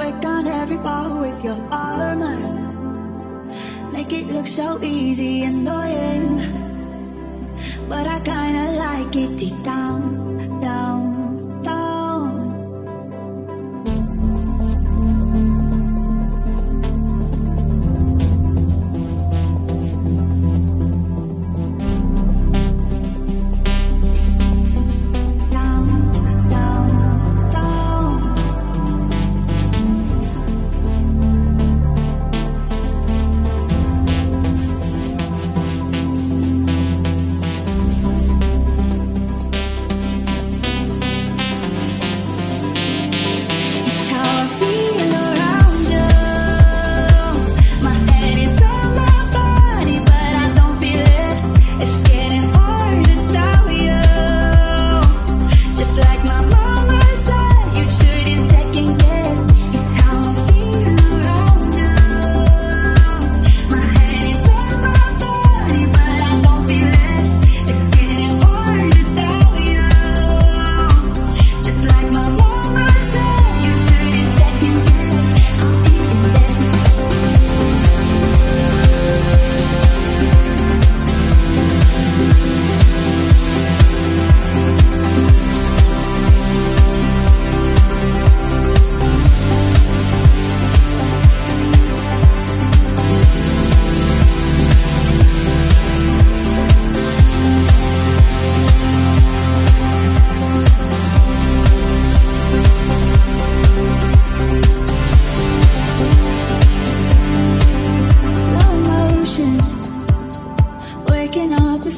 Break down every wall with your armor. Make it look so easy and annoying. But I kinda like it deep down.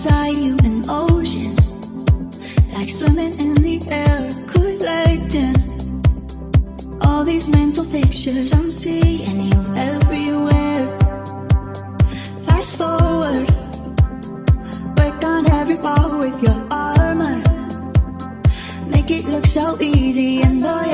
Inside you an ocean Like swimming in the air, collecting All these mental pictures I'm seeing you everywhere. Fast forward Work on every wall with your armor. Make it look so easy and the